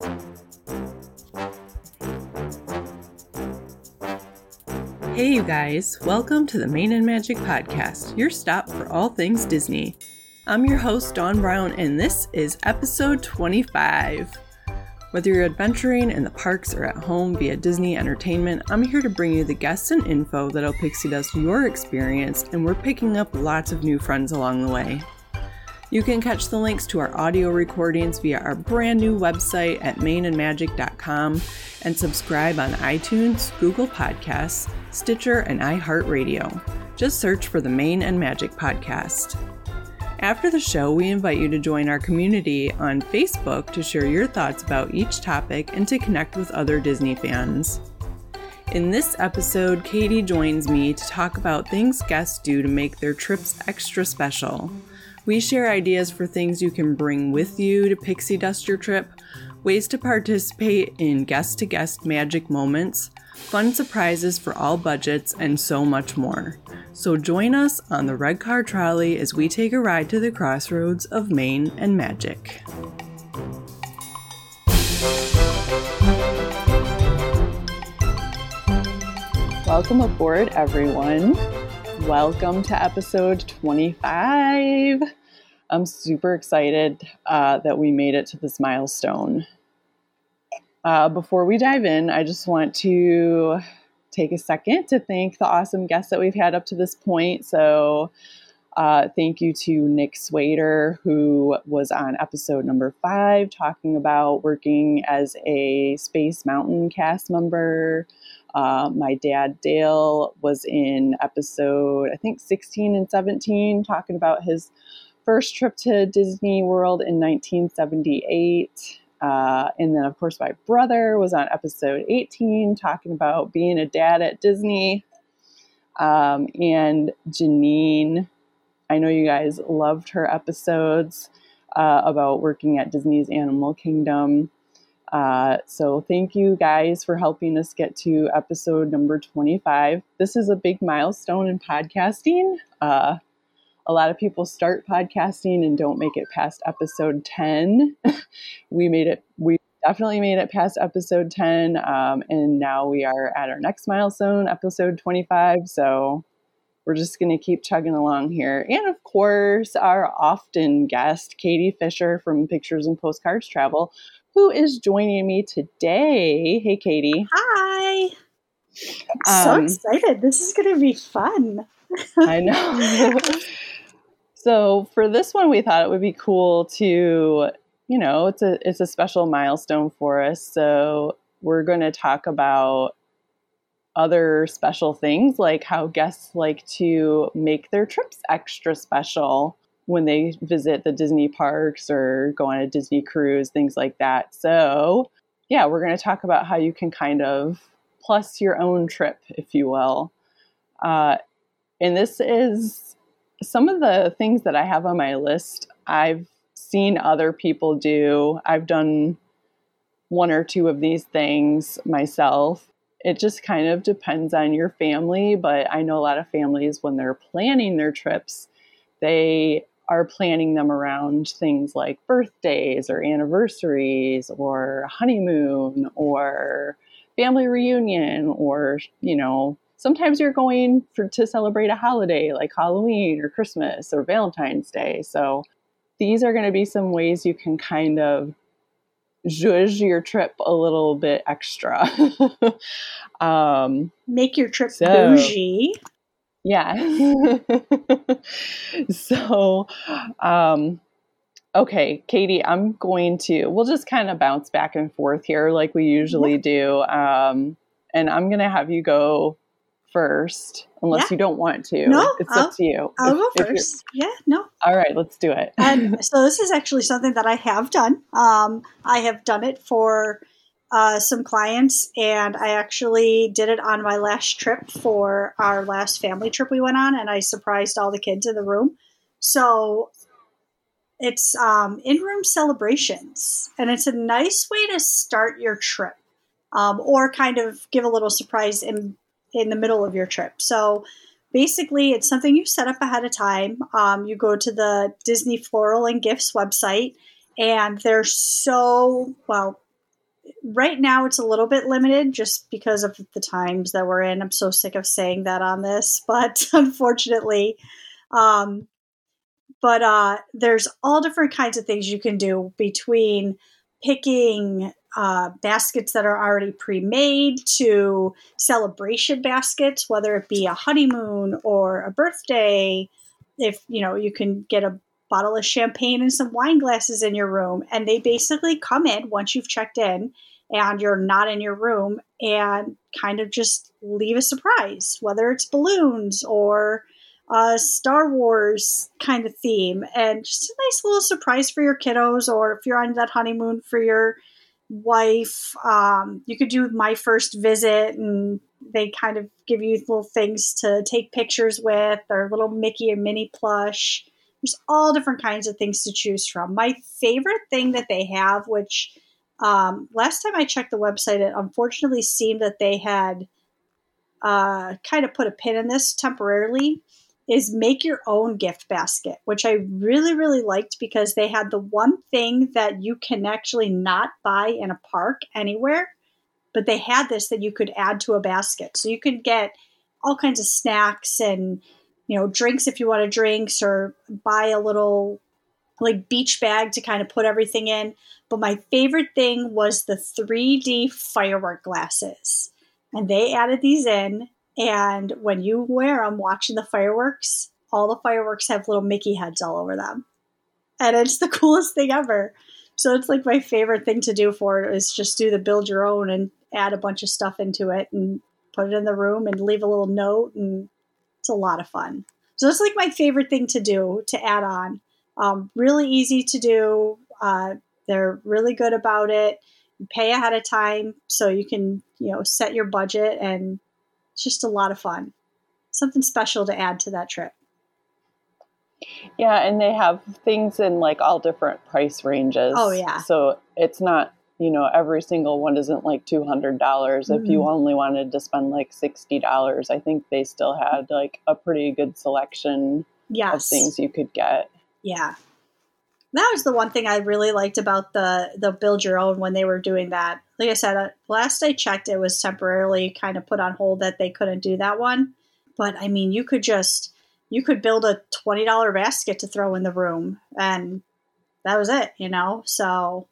Hey, you guys, welcome to the Main and Magic Podcast, your stop for all things Disney. I'm your host, Dawn Brown, and this is episode 25. Whether you're adventuring in the parks or at home via Disney Entertainment, I'm here to bring you the guests and info that'll pixie dust your experience, and we're picking up lots of new friends along the way. You can catch the links to our audio recordings via our brand new website at mainandmagic.com and subscribe on iTunes, Google Podcasts, Stitcher, and iHeartRadio. Just search for the Main and Magic podcast. After the show, we invite you to join our community on Facebook to share your thoughts about each topic and to connect with other Disney fans. In this episode, Katie joins me to talk about things guests do to make their trips extra special. We share ideas for things you can bring with you to pixie dust your trip, ways to participate in guest to guest magic moments, fun surprises for all budgets, and so much more. So join us on the red car trolley as we take a ride to the crossroads of Maine and Magic. Welcome aboard, everyone. Welcome to episode 25. I'm super excited uh, that we made it to this milestone. Uh, before we dive in, I just want to take a second to thank the awesome guests that we've had up to this point. So, uh, thank you to Nick Swader, who was on episode number five, talking about working as a Space Mountain cast member. Uh, my dad, Dale, was in episode, I think, 16 and 17, talking about his first trip to Disney World in 1978. Uh, and then, of course, my brother was on episode 18 talking about being a dad at Disney. Um, and Janine, I know you guys loved her episodes uh, about working at Disney's Animal Kingdom. Uh, so, thank you guys for helping us get to episode number 25. This is a big milestone in podcasting. A lot of people start podcasting and don't make it past episode 10. we made it, we definitely made it past episode 10. Um, and now we are at our next milestone, episode 25. So we're just going to keep chugging along here. And of course, our often guest, Katie Fisher from Pictures and Postcards Travel, who is joining me today. Hey, Katie. Hi. I'm um, so excited. This is going to be fun. I know. So for this one, we thought it would be cool to, you know, it's a it's a special milestone for us. So we're going to talk about other special things like how guests like to make their trips extra special when they visit the Disney parks or go on a Disney cruise, things like that. So, yeah, we're going to talk about how you can kind of plus your own trip, if you will. Uh, and this is some of the things that I have on my list, I've seen other people do. I've done one or two of these things myself. It just kind of depends on your family, but I know a lot of families, when they're planning their trips, they are planning them around things like birthdays or anniversaries or honeymoon or family reunion or, you know, sometimes you're going for to celebrate a holiday like Halloween or Christmas or Valentine's Day. So these are going to be some ways you can kind of zhuzh your trip a little bit extra. um, Make your trip so, bougie. Yeah. so, um, okay, Katie, I'm going to, we'll just kind of bounce back and forth here like we usually do. Um, and I'm going to have you go first, unless yeah. you don't want to. No, it's I'll, up to you. I'll if, go first. Yeah, no. All right, let's do it. and so this is actually something that I have done. Um, I have done it for uh, some clients, and I actually did it on my last trip for our last family trip we went on, and I surprised all the kids in the room. So it's um, in-room celebrations, and it's a nice way to start your trip. Um, or kind of give a little surprise in in the middle of your trip. So basically, it's something you set up ahead of time. Um, you go to the Disney Floral and Gifts website, and they're so well. right now it's a little bit limited just because of the times that we're in. I'm so sick of saying that on this, but unfortunately, um, but uh, there's all different kinds of things you can do between picking uh, baskets that are already pre-made to celebration baskets, whether it be a honeymoon or a birthday. If you know, you can get a bottle of champagne and some wine glasses in your room, and they basically come in once you've checked in and you're not in your room and kind of just leave a surprise, whether it's balloons or a Star Wars kind of theme, and just a nice little surprise for your kiddos, or if you're on that honeymoon for your wife, um, you could do my first visit, and they kind of give you little things to take pictures with, or little Mickey or Minnie plush. There's all different kinds of things to choose from. My favorite thing that they have, which um, last time I checked the website, it unfortunately seemed that they had uh, kind of put a pin in this temporarily, is make your own gift basket, which I really, really liked because they had the one thing that you can actually not buy in a park anywhere, but they had this that you could add to a basket. So you could get all kinds of snacks and you know drinks if you want to drinks or buy a little like beach bag to kind of put everything in. But my favorite thing was the 3D firework glasses. And they added these in. And when you wear them watching the fireworks, all the fireworks have little Mickey heads all over them. And it's the coolest thing ever. So it's like my favorite thing to do for it is just do the build your own and add a bunch of stuff into it and put it in the room and leave a little note. And it's a lot of fun. So it's like my favorite thing to do to add on. Um, really easy to do. Uh, they're really good about it. You pay ahead of time so you can, you know, set your budget and it's just a lot of fun. Something special to add to that trip. Yeah, and they have things in like all different price ranges. Oh yeah. So it's not, you know, every single one isn't like two hundred dollars. Mm-hmm. If you mm-hmm. only wanted to spend like sixty dollars, I think they still had like a pretty good selection yes. of things you could get. Yeah. That was the one thing I really liked about the the build your own when they were doing that. Like I said, uh, last I checked, it was temporarily kind of put on hold that they couldn't do that one. But I mean, you could just you could build a twenty dollar basket to throw in the room, and that was it. You know, so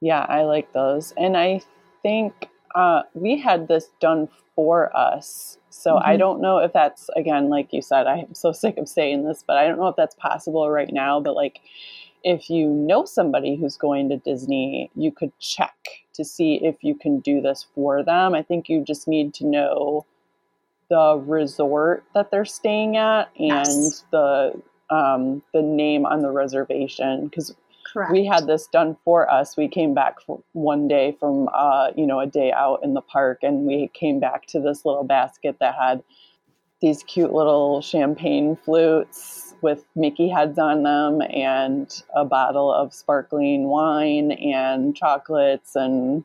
yeah, I like those, and I think uh, we had this done for us so mm-hmm. I don't know if that's again, like you said, I'm so sick of saying this, but I don't know if that's possible right now. But like, if you know somebody who's going to Disney, you could check to see if you can do this for them. I think you just need to know the resort that they're staying at and yes. the um, the name on the reservation because We had this done for us. We came back one day from, uh, you know, a day out in the park, and we came back to this little basket that had these cute little champagne flutes with Mickey heads on them, and a bottle of sparkling wine, and chocolates, and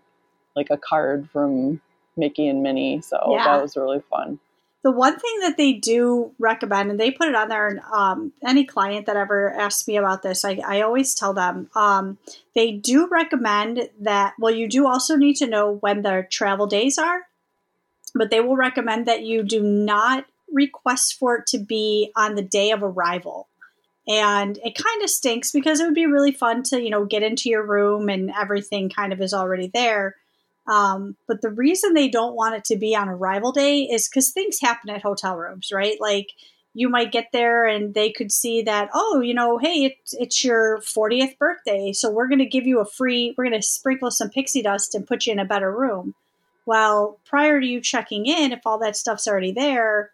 like a card from Mickey and Minnie. So yeah. that was really fun the one thing that they do recommend, and they put it on there, and um, any client that ever asks me about this, I, I always tell them um, they do recommend that. Well, you do also need to know when their travel days are, but they will recommend that you do not request for it to be on the day of arrival. And it kind of stinks because it would be really fun to, you know, get into your room and everything kind of is already there. Um, but the reason they don't want it to be on arrival day is because things happen at hotel rooms, right? Like you might get there and they could see that, oh, you know, hey, it's your 40th birthday. So we're going to give you a free, we're going to sprinkle some pixie dust and put you in a better room. Well, prior to you checking in, if all that stuff's already there,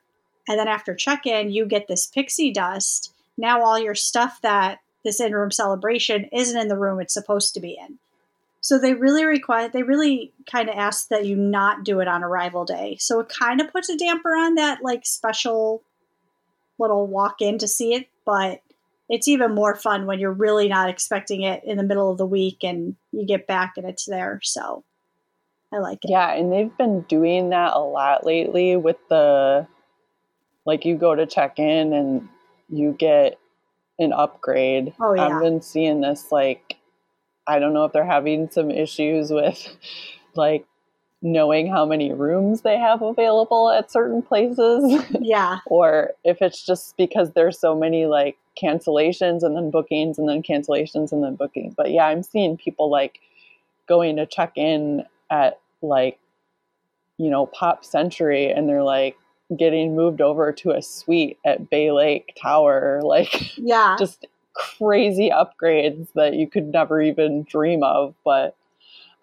and then after check in, you get this pixie dust, now all your stuff that this in room celebration isn't in the room it's supposed to be in. So they really require, they really kind of ask that you not do it on arrival day. So it kind of puts a damper on that like special little walk in to see it, but it's even more fun when you're really not expecting it in the middle of the week and you get back and it's there. So I like it. Yeah, and they've been doing that a lot lately with the like you go to check in and you get an upgrade. Oh yeah. I've been seeing this like I don't know if they're having some issues with like knowing how many rooms they have available at certain places. Yeah. or if it's just because there's so many like cancellations and then bookings and then cancellations and then bookings. But yeah, I'm seeing people like going to check in at like, you know, Pop Century and they're like getting moved over to a suite at Bay Lake Tower. Like, Yeah. just crazy upgrades that you could never even dream of. But,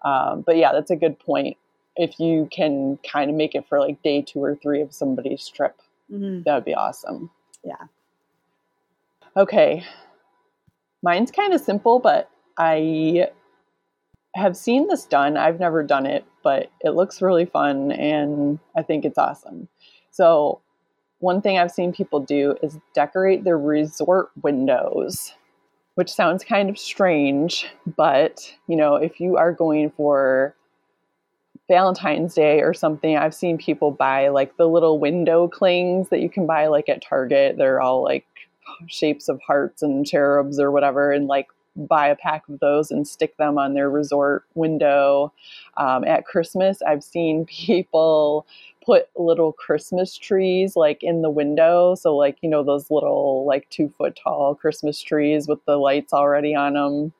um, but yeah, that's a good point. If you can kind of make it for like day two or three of somebody's trip, Mhm. that would be awesome. Yeah. Okay. Mine's kind of simple, but I have seen this done. I've never done it, but it looks really fun and I think it's awesome. So, one thing I've seen people do is decorate their resort windows, which sounds kind of strange, but you know, if you are going for Valentine's Day or something, I've seen people buy like the little window clings that you can buy like at Target. They're all like shapes of hearts and cherubs or whatever, and like buy a pack of those and stick them on their resort window. Um, at Christmas, I've seen people put little Christmas trees like in the window. So, like, you know, those little like two foot tall Christmas trees with the lights already on them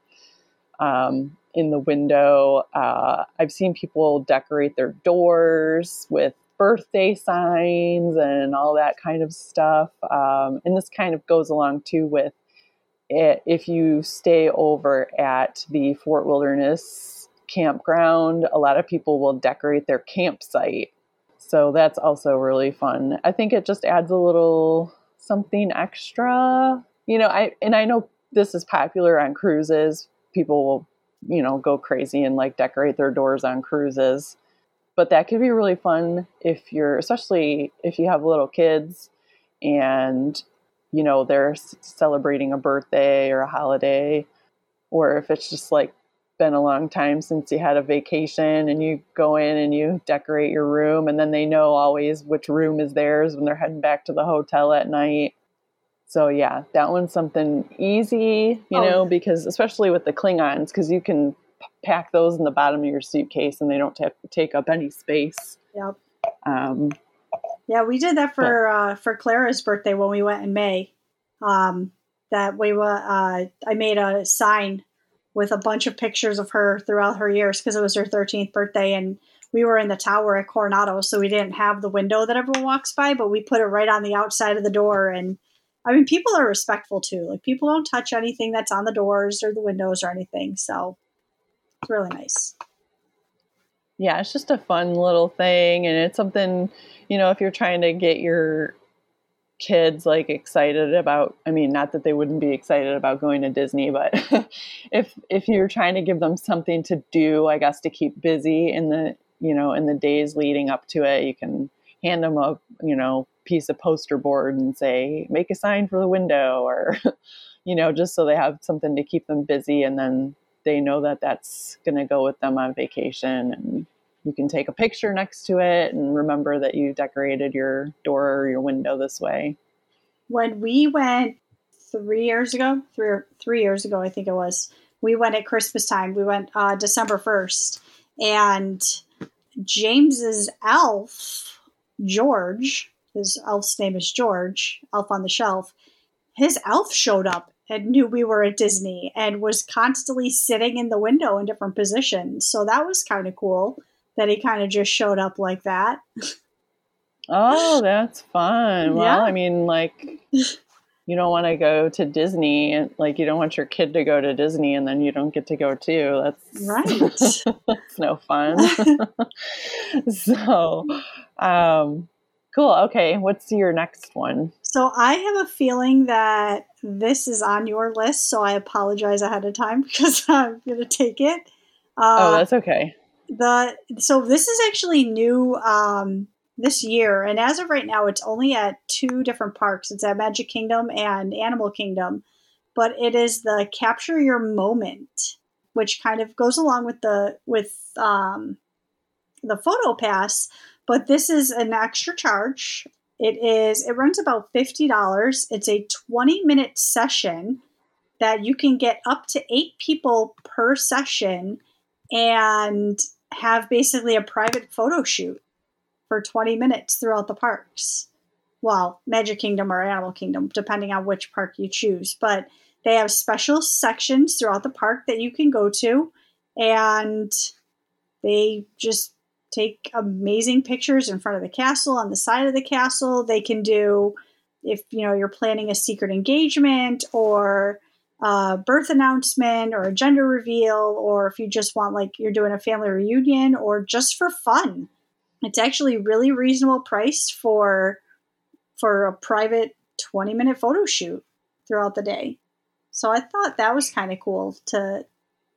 um, in the window. Uh, I've seen people decorate their doors with birthday signs and all that kind of stuff. Um, and this kind of goes along too with it, if you stay over at the Fort Wilderness campground, a lot of people will decorate their campsite. So that's also really fun. I think it just adds a little something extra. You know, I and I know this is popular on cruises. People will, you know, go crazy and like decorate their doors on cruises. But that could be really fun if you're especially if you have little kids and you know they're celebrating a birthday or a holiday or if it's just like been a long time since you had a vacation and you go in and you decorate your room and then they know always which room is theirs when they're heading back to the hotel at night so yeah that one's something easy you Oh. know because especially with the klingons because you can p- pack those in the bottom of your suitcase and they don't ta- take up any space Yep. um, Yeah, we did that for uh, for Clara's birthday when we went in May. Um, that we were, uh, I made a sign with a bunch of pictures of her throughout her years because it was her 13th birthday, and we were in the tower at Coronado, so we didn't have the window that everyone walks by, but we put it right on the outside of the door. And I mean, people are respectful too. Like people don't touch anything that's on the doors or the windows or anything, so it's really nice. yeah, it's just a fun little thing, and it's something you know if you're trying to get your kids like excited about. I mean, not that they wouldn't be excited about going to Disney, but if if you're trying to give them something to do, I guess to keep busy in the you know in the days leading up to it, you can hand them a you know piece of poster board and say make a sign for the window or you know just so they have something to keep them busy and then they know that that's going to go with them on vacation and you can take a picture next to it and remember that you decorated your door or your window this way when we went three years ago, three three years ago, I think it was. We went at Christmas time. We went uh, December first, and James's elf, George, his elf's name is George, Elf on the Shelf. His elf showed up and knew we were at Disney and was constantly sitting in the window in different positions. So that was kind of cool that he kind of just showed up like that. oh that's fun well Yeah. i mean like you don't want to go to disney and like you don't want your kid to go to disney and then you don't get to go too that's Right. that's no fun so um cool okay what's your next one So I have a feeling that this is on your list, so I apologize ahead of time because I'm going to take it. oh Uh, that's okay the so this is actually new um, this year, and as of right now, it's only at two different parks. It's at Magic Kingdom and Animal Kingdom, but it is the Capture Your Moment, which kind of goes along with the with um, the Photo Pass. But this is an extra charge. It is it runs about fifty dollars. It's a twenty minute session that you can get up to eight people per session and have basically a private photo shoot for 20 minutes throughout the parks. Well, Magic Kingdom or Animal Kingdom, depending on which park you choose. But they have special sections throughout the park that you can go to, and they just take amazing pictures in front of the castle, on the side of the castle. They can do, if you know you're planning a secret engagement or a birth announcement or a gender reveal, or if you just want like you're doing a family reunion or just for fun. It's actually really reasonable price for for a private 20 minute photo shoot throughout the day. So I thought that was kind of cool to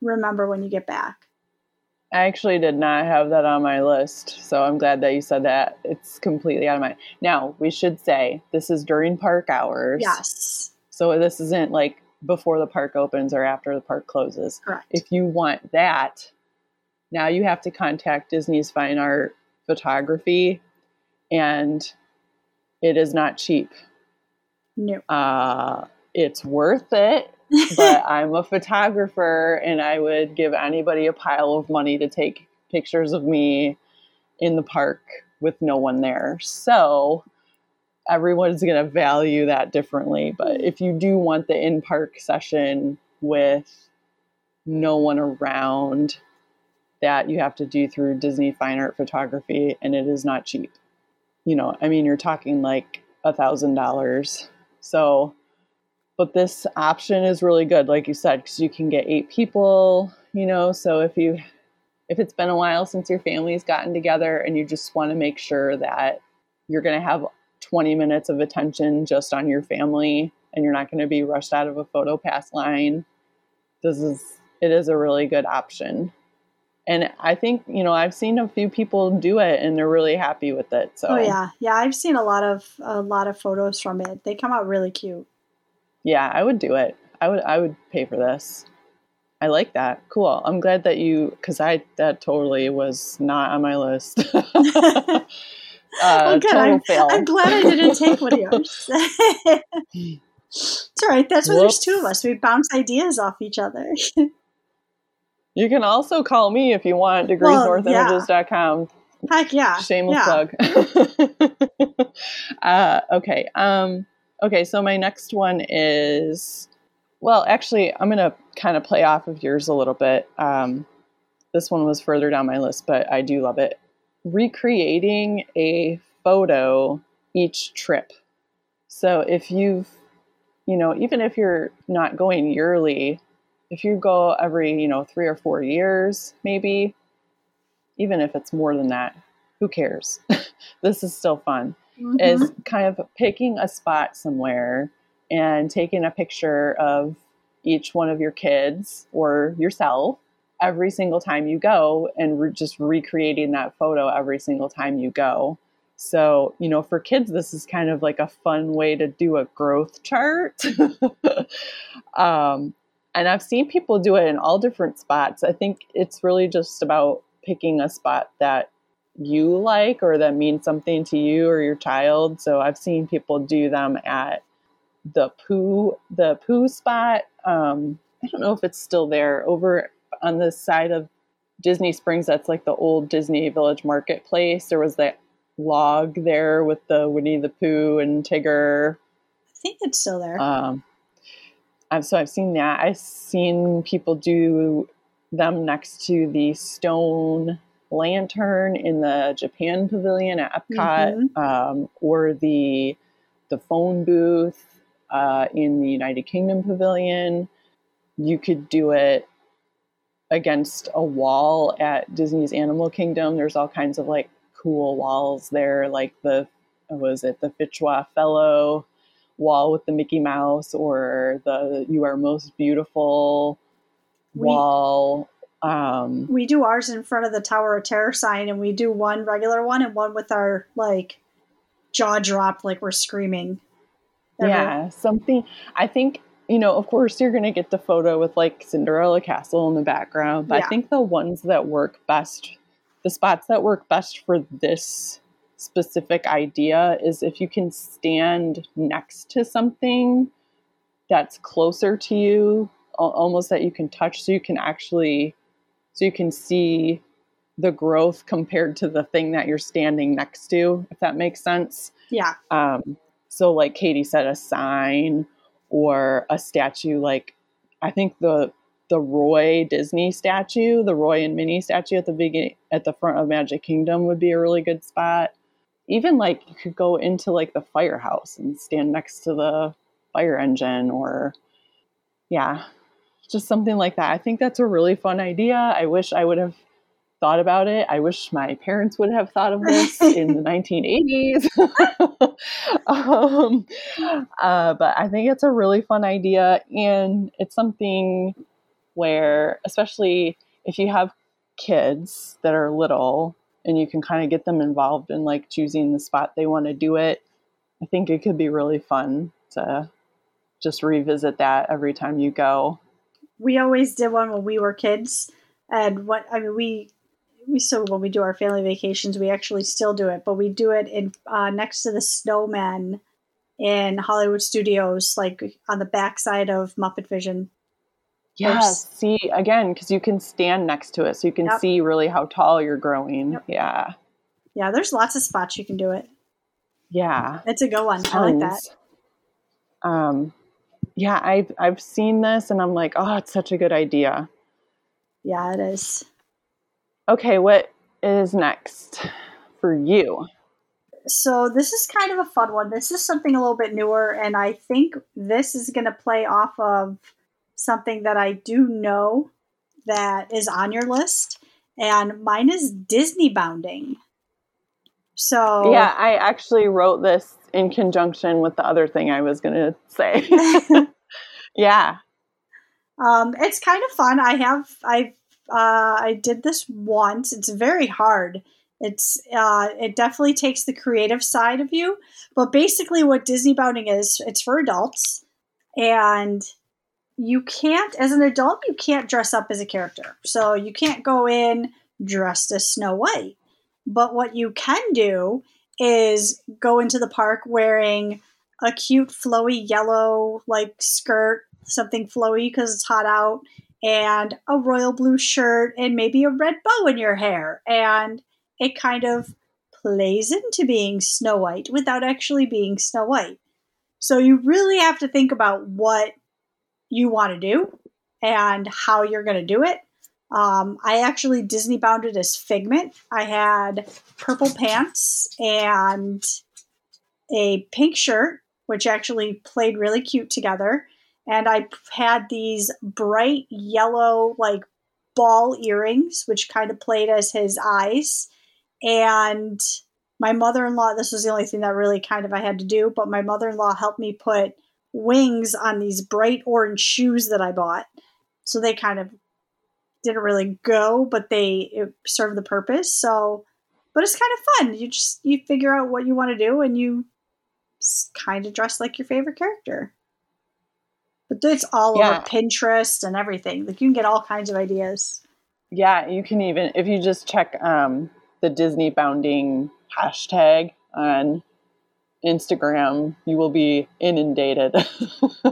remember when you get back. I actually did not have that on my list, so I'm glad that you said that. It's completely out of my. Now, we should say this is during park hours. Yes. So this isn't like before the park opens or after the park closes. Correct. If you want that, now you have to contact Disney's Fine Art Photography, and it is not cheap. No. Uh, it's worth it, but I'm a photographer and I would give anybody a pile of money to take pictures of me in the park with no one there. So everyone's going to value that differently. But mm. if you do want the in park session with no one around, that you have to do through Disney Fine Art Photography, and it is not cheap. You know, I mean, you're talking like a thousand dollars. So but this option is really good like you said because you can get eight people you know so if you if it's been a while since your family's gotten together and you just want to make sure that you're going to have 20 minutes of attention just on your family and you're not going to be rushed out of a photo pass line this is it is a really good option and i think you know i've seen a few people do it and they're really happy with it so oh yeah yeah i've seen a lot of a lot of photos from it they come out really cute yeah, I would do it. I would I would pay for this. I like that. Cool. I'm glad that you because I that totally was not on my list. uh, well, good. I'm, I'm, glad I didn't take one of yours. it's all right. That's why Whoops. there's two of us. We bounce ideas off each other. you can also call me if you want. Degreesnorthimages.com. Yeah. Heck yeah. Shameless yeah. plug. uh, okay. Um, Okay, so my next one is well, actually, I'm going to kind of play off of yours a little bit. Um, this one was further down my list, but I do love it. Recreating a photo each trip. So if you've, you know, even if you're not going yearly, if you go every, you know, three or four years, maybe, even if it's more than that, who cares? this is still fun mm-hmm. is kind of picking a spot somewhere and taking a picture of each one of your kids or yourself every single time you go and re- just recreating that photo every single time you go. So, you know, for kids, this is kind of like a fun way to do a growth chart. um, and I've seen people do it in all different spots. I think it's really just about picking a spot that you like or that means something to you or your child. So I've seen people do them at the Pooh the Pooh spot. Um, I don't know if it's still there over on the side of Disney Springs. That's like the old Disney Village Marketplace. There was that log there with the Winnie the Pooh and Tigger. I think it's still there. Um, so I've seen that. I've seen people do them next to the stone lantern in the Japan Pavilion at Epcot, mm-hmm. um, or the the phone booth uh, in the United Kingdom Pavilion. You could do it against a wall at Disney's Animal Kingdom. There's all kinds of like cool walls there, like the was it the Fichua Fellow wall with the Mickey Mouse, or the You Are Most Beautiful we, wall um, we do ours in front of the Tower of Terror sign, and we do one regular one and one with our like jaw dropped, like we're screaming. Yeah, something. I think you know. Of course, you're going to get the photo with like Cinderella Castle in the background, but yeah. I think the ones that work best, the spots that work best for this specific idea, is if you can stand next to something that's closer to you almost that you can touch so you can actually so you can see the growth compared to the thing that you're standing next to, if that makes sense. Yeah. Um, so, like Katie said, a sign or a statue. Like I think the the Roy Disney statue, the Roy and Minnie statue at the beginning at the front of Magic Kingdom would be a really good spot. Even like you could go into like the firehouse and stand next to the fire engine or yeah, just something like that. I think that's a really fun idea. I wish I would have thought about it. I wish my parents would have thought of this in the 1980s. um, uh, but I think it's a really fun idea. And it's something where, especially if you have kids that are little and you can kind of get them involved in like choosing the spot they want to do it, I think it could be really fun to just revisit that every time you go. We always did one when we were kids. And what I mean, we we still when we do our family vacations, we actually still do it, but we do it in uh, next to the snowmen in Hollywood Studios, like on the backside of Muppet Vision. Yeah, see again because you can stand next to it, so you can yep. see really how tall you're growing. Yep. Yeah, yeah. There's lots of spots you can do it. Yeah, it's a good one. Tons. I like that. Um, yeah, I've I've seen this and I'm like, oh, it's such a good idea. Yeah, it is. Okay, what is next for you? So, this is kind of a fun one. This is something a little bit newer, and I think this is going to play off of something that I do know that is on your list, and mine is Disney bounding. So, yeah, I actually wrote this in conjunction with the other thing I was going to say. yeah. Um, it's kind of fun. I have I uh, I did this once. It's very hard. It's uh, it definitely takes the creative side of you. But basically, what Disney bounding is, it's for adults, and you can't, as an adult, you can't dress up as a character. So you can't go in dressed as Snow White. But what you can do is go into the park wearing a cute flowy yellow like skirt, something flowy because it's hot out, and a royal blue shirt and maybe a red bow in your hair. And it kind of plays into being Snow White without actually being Snow White. So you really have to think about what you want to do and how you're going to do it. Um, I actually Disney bounded as Figment. I had purple pants and a pink shirt, which actually played really cute together and I had these bright yellow, like ball earrings, which kind of played as his eyes. And my mother in law, this was the only thing that really kind of I had to do, but my mother in law helped me put wings on these bright orange shoes that I bought. So they kind of didn't really go, but they served the purpose. So, but it's kind of fun. You just you figure out what you want to do and you kind of dress like your favorite character. It's all yeah. over Pinterest and everything. Like you can get all kinds of ideas. Yeah, you can even if you just check um, the Disney bounding hashtag on Instagram, you will be inundated.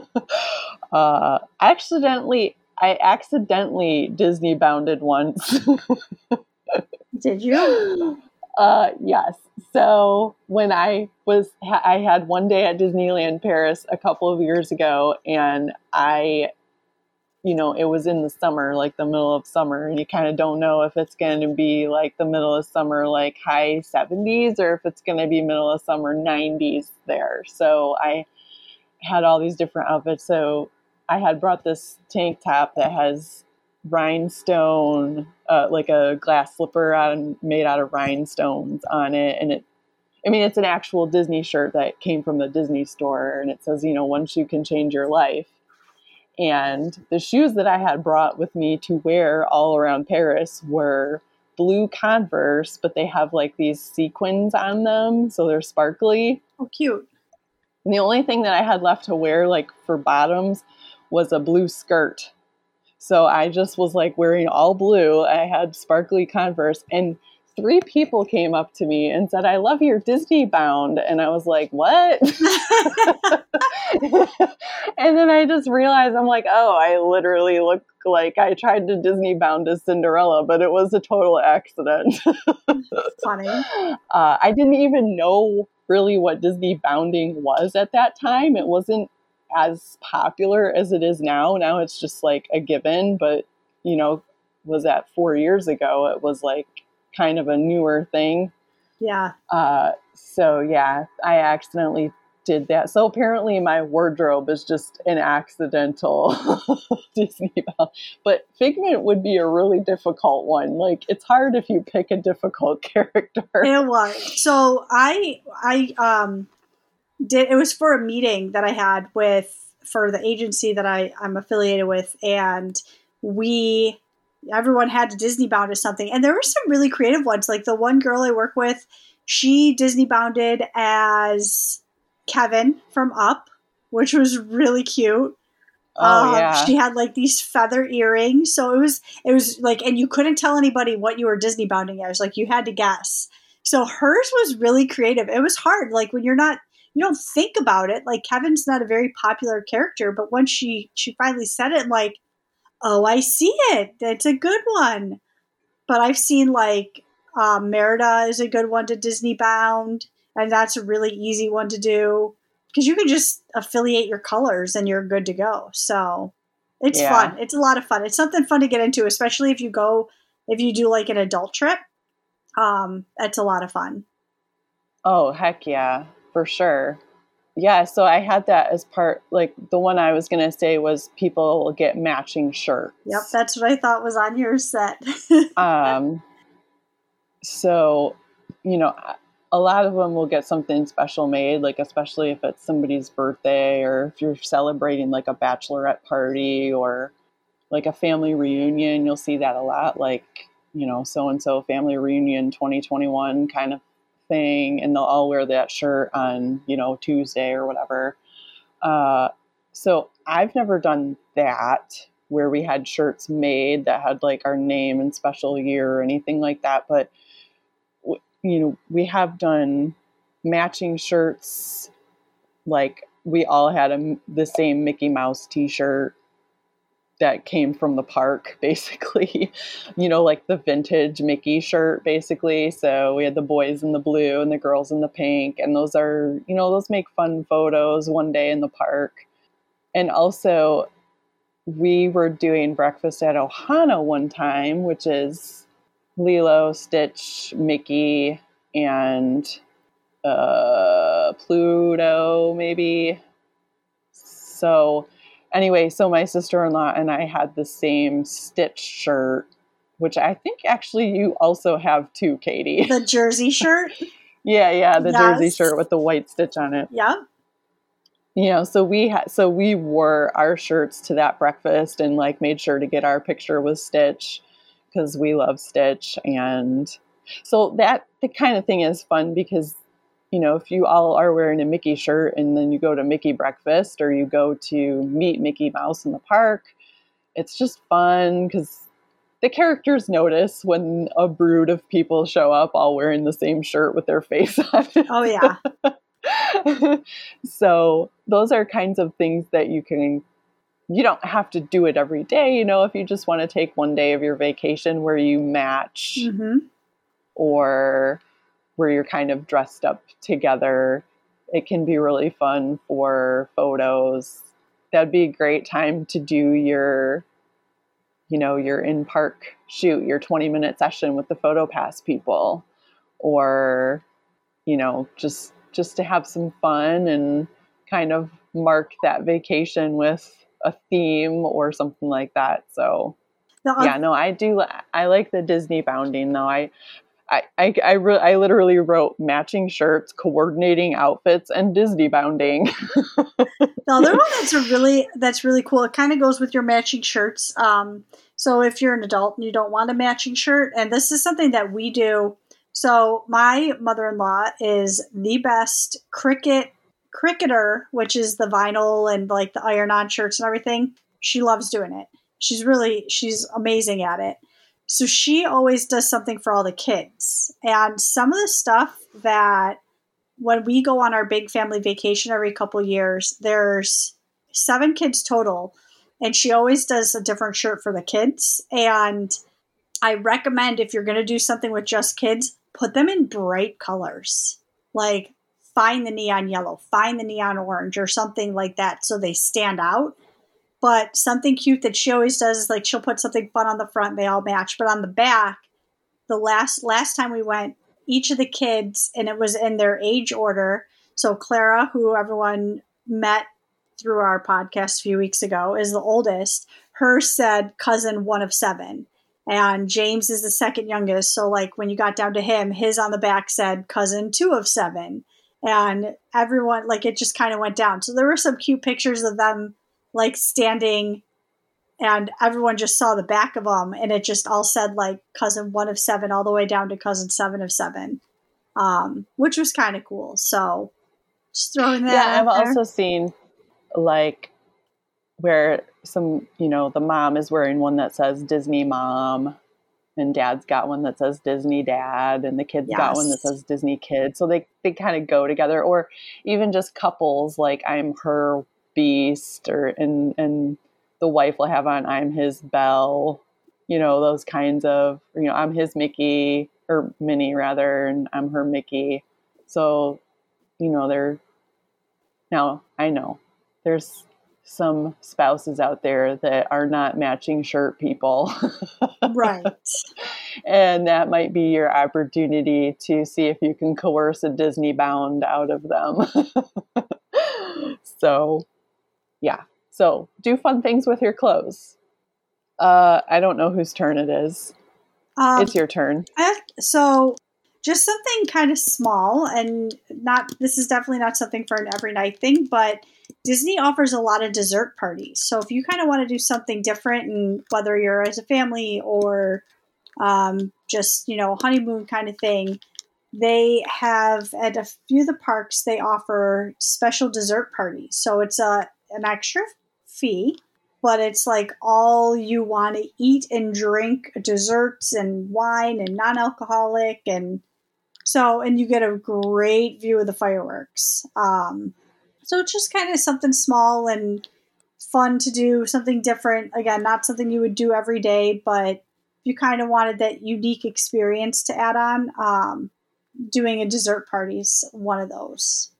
uh, accidentally, I accidentally Disney bounded once. Did you? Uh, yes. So when I was, I had one day at Disneyland Paris a couple of years ago, and I, you know, it was in the summer, like the middle of summer, and you kind of don't know if it's going to be like the middle of summer, like high 70s, or if it's going to be middle of summer 90s there. So I had all these different outfits. So I had brought this tank top that has rhinestone, uh, like a glass slipper on, made out of rhinestones on it, and it. I mean, it's an actual Disney shirt that came from the Disney store, and it says, you know, one shoe can change your life. And the shoes that I had brought with me to wear all around Paris were blue Converse, but they have like these sequins on them, so they're sparkly. Oh, cute. And the only thing that I had left to wear, like for bottoms, was a blue skirt. So I just was like wearing all blue. I had sparkly Converse, and three people came up to me and said, I love your Disney bound. And I was like, what? and then I just realized I'm like, oh, I literally look like I tried to Disney bound as Cinderella, but it was a total accident. Funny. Uh, I didn't even know really what Disney bounding was at that time. It wasn't as popular as it is now. Now it's just like a given, but you know, was that four years ago? It was like kind of a newer thing. Yeah. Uh, so yeah, I accidentally did that. So apparently my wardrobe is just an accidental Disney bound. But Figment would be a really difficult one. Like it's hard if you pick a difficult character. It was. So I I um did it was for a meeting that I had with for the agency that I, I'm affiliated with and we everyone had to Disney bound as something. And there were some really creative ones. Like the one girl I work with, she Disney bounded as Kevin from Up, which was really cute. Oh Um, yeah. She had like these feather earrings, so it was it was like, and you couldn't tell anybody what you were Disney bounding as. Like you had to guess. So hers was really creative. It was hard. Like when you're not, you don't think about it. Like Kevin's not a very popular character, but once she she finally said it, like, oh, I see it. It's a good one. But I've seen like um, Merida is a good one to Disney bound, and that's a really easy one to do because you can just affiliate your colors and you're good to go. So it's Yeah. fun. It's a lot of fun. It's something fun to get into, especially if you go if you do like an adult trip. Um, it's a lot of fun. Oh, heck yeah, for sure. Yeah, so I had that as part, like the one I was going to say was people will get matching shirts. Yep, that's what I thought was on your set. Um, so, you know, a lot of them will get something special made, like especially if it's somebody's birthday or if you're celebrating like a bachelorette party or like a family reunion. You'll see that a lot, like, you know, so and so family reunion 2021 kind of thing. And they'll all wear that shirt on, you know, Tuesday or whatever. Uh, so I've never done that where we had shirts made that had like our name and special year or anything like that. But you know, we have done matching shirts. Like we all had a, the same Mickey Mouse T-shirt that came from the park, basically. you know, like the vintage Mickey shirt, basically. So we had the boys in the blue and the girls in the pink, and those are, you know, those make fun photos one day in the park. And also, we were doing breakfast at Ohana one time, which is Lilo, Stitch, Mickey, and uh, Pluto, maybe. So, anyway, so my sister in law and I had the same Stitch shirt, which I think actually you also have too, Katie. the jersey shirt. yeah, yeah, the jersey shirt with the white stitch on it Yeah. you know so we had so we wore our shirts to that breakfast and like made sure to get our picture with stitch because we love stitch and so that the kind of thing is fun because you know if you all are wearing a mickey shirt and then you go to mickey breakfast or you go to meet mickey mouse in the park it's just fun because the characters notice when a brood of people show up all wearing the same shirt with their face on it Oh yeah. so those are kinds of things that you can you don't have to do it every day you know if you just want to take one day of your vacation where you match hmm or where you're kind of dressed up together. It can be really fun for photos. That'd be a great time to do your you know your in park shoot your 20 minute session with the photo pass people. Or you know just just to have some fun and kind of mark that vacation with a theme or something like that. So The yeah no i do i like the disney bounding though. I i i, I, re- I literally wrote matching shirts coordinating outfits and disney bounding The other one that's a really that's really cool. It kind of goes with your matching shirts. Um, so if you're an adult and you don't want a matching shirt, and this is something that we do. So my mother-in-law is the best Cricut cricketer, which is the vinyl and like the iron-on shirts and everything. She loves doing it. She's really she's amazing at it. So she always does something for all the kids. And some of the stuff that when we go on our big family vacation every couple years, there's seven kids total. and she always does a different shirt for the kids. And I recommend if you're going to do something with just kids, put them in bright colors. Like find the neon yellow, find the neon orange, or something like that so they stand out. But something cute that she always does is like she'll put something fun on the front, they all match. But on the back, the last last time we went, each of the kids, and it was in their age order. So Clara, who everyone met through our podcast a few weeks ago, is the oldest. Her said cousin one of seven. And James is the second youngest. So, like, when you got down to him, his on the back said cousin two of seven. And everyone, like, it just kind of went down. So, there were some cute pictures of them, like, standing, and everyone just saw the back of them. And it just all said, like, cousin one of seven, all the way down to cousin seven of seven, um, which was kind of cool. So, just throwing that Yeah, I've there. also seen like where some, you know, the mom is wearing one that says Disney mom and dad's got one that says Disney dad and the kid's got one that says Disney kid. So they they kind of go together or even just couples like I'm her beast or and and the wife will have on I'm his Belle, you know, those kinds of, you know, I'm his Mickey or Minnie rather and I'm her Mickey. So, you know, they're now I know there's some spouses out there that are not matching shirt people. right. and that might be your opportunity to see if you can coerce a Disney bound out of them. so, yeah. So, do fun things with your clothes. Uh, I don't know whose turn it is. Um, it's your turn. Have, so just something kind of small and not this is definitely not something for an every night thing but disney offers a lot of dessert parties so if you kind of want to do something different and whether you're as a family or um, just you know honeymoon kind of thing they have at a few of the parks they offer special dessert parties so it's a an extra fee but it's like all you want to eat and drink desserts and wine and non-alcoholic and so and you get a great view of the fireworks. Um, so it's just kind of something small and fun to do something different. Again not something you would do every day but you kind of wanted that unique experience to add on. Um, doing a dessert party is one of those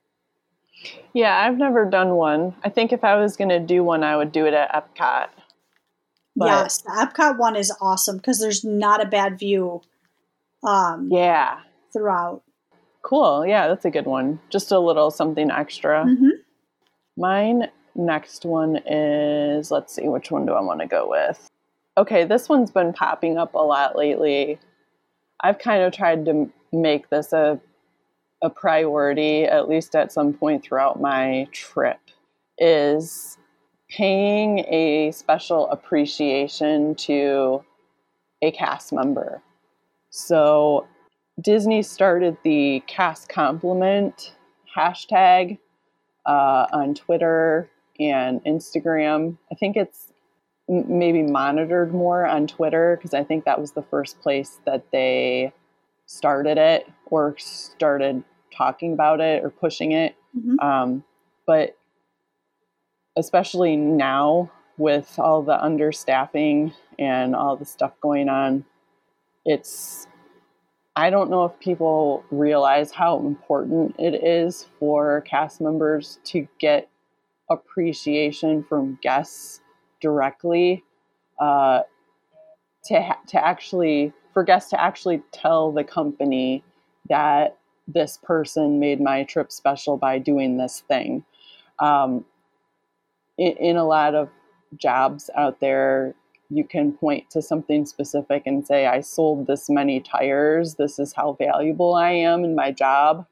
Yeah, I've never done one. I think if I was going to do one, I would do it at Epcot. But- yes the epcot one is awesome because there's not a bad view um, Yeah. throughout Cool. Yeah, that's a good one. Just a little something extra. Mhm. Mine next one is let's see, which one do I want to go with? Okay, this one's been popping up a lot lately. I've kind of tried to make this a a priority at least at some point throughout my trip is paying a special appreciation to a cast member. So Disney started the cast compliment hashtag uh, on Twitter and Instagram. I think it's maybe monitored more on Twitter because I think that was the first place that they started it or started talking about it or pushing it. Mhm. Um, but especially now with all the understaffing and all the stuff going on, it's I don't know if people realize how important it is for cast members to get appreciation from guests directly. Uh, to ha- to actually for guests to actually tell the company that this person made my trip special by doing this thing. Um, in, in a lot of jobs out there, you can point to something specific and say, I sold this many tires. This is how valuable I am in my job.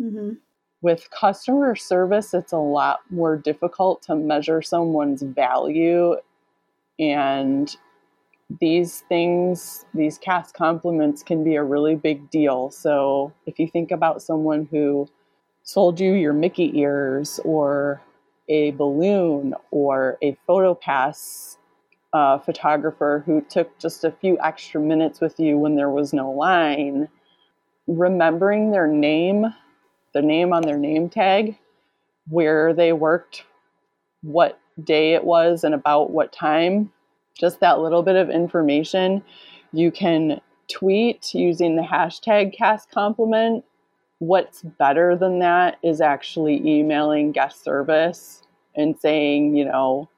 Mhm. With customer service, it's a lot more difficult to measure someone's value. And these things, these cast compliments, can be a really big deal. So if you think about someone who sold you your Mickey ears or a balloon or a photo pass uh, photographer who took just a few extra minutes with you when there was no line, remembering their name, the name on their name tag, where they worked, what day it was and about what time, just that little bit of information, you can tweet using the hashtag cast compliment. What's better than that is actually emailing guest service and saying, you know,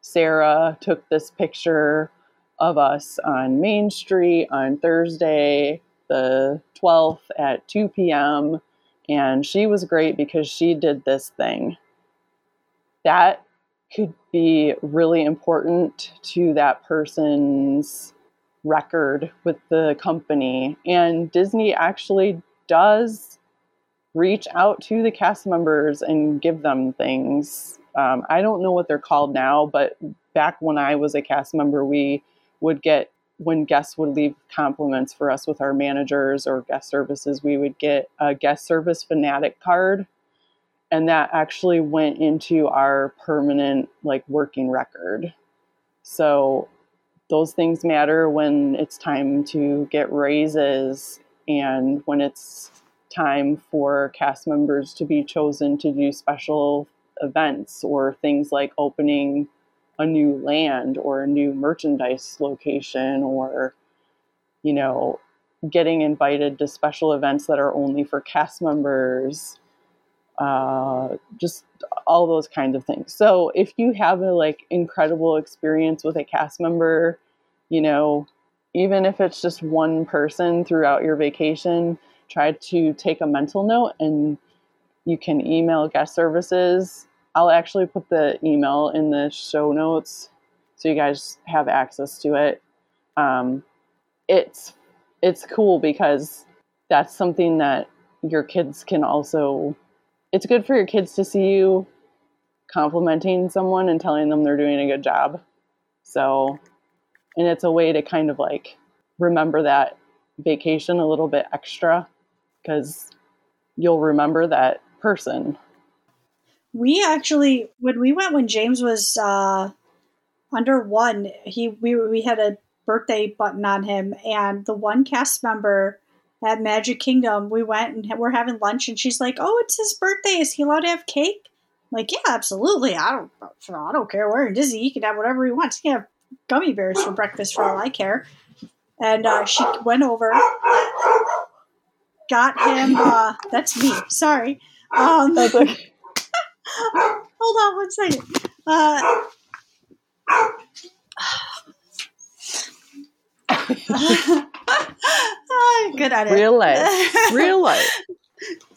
Sarah took this picture of us on Main Street on Thursday, the 12th at 2 p.m. And she was great because she did this thing. That could be really important to that person's record with the company. And Disney actually does reach out to the cast members and give them things. Um, I don't know what they're called now, but back when I was a cast member, we would get when guests would leave compliments for us with our managers or guest services, we would get a guest service fanatic card. And that actually went into our permanent, like, working record. So those things matter when it's time to get raises and when it's time for cast members to be chosen to do special events or things like opening a new land or a new merchandise location or you know getting invited to special events that are only for cast members uh, just all those kinds of things so if you have a like incredible experience with a cast member you know even if it's just one person throughout your vacation try to take a mental note and you can email guest services I'll actually put the email in the show notes so you guys have access to it. Um, it's it's cool because that's something that your kids can also. It's good for your kids to see you complimenting someone and telling them they're doing a good job. So, and it's a way to kind of like remember that vacation a little bit extra because you'll remember that person we actually, when we went when James was uh, under one, he we we had a birthday button on him, and the one cast member at Magic Kingdom, we went and we're having lunch, and she's like, "Oh, it's his birthday. Is he allowed to have cake?" I'm like, yeah, absolutely. I don't, I don't care. We're in Disney. He can have whatever he wants. He can have gummy bears for breakfast for all I care. And uh, she went over, got him. Uh, that's me. Sorry. Um, that's okay. Hold on one second. Uh, good at it. Real life. Real life.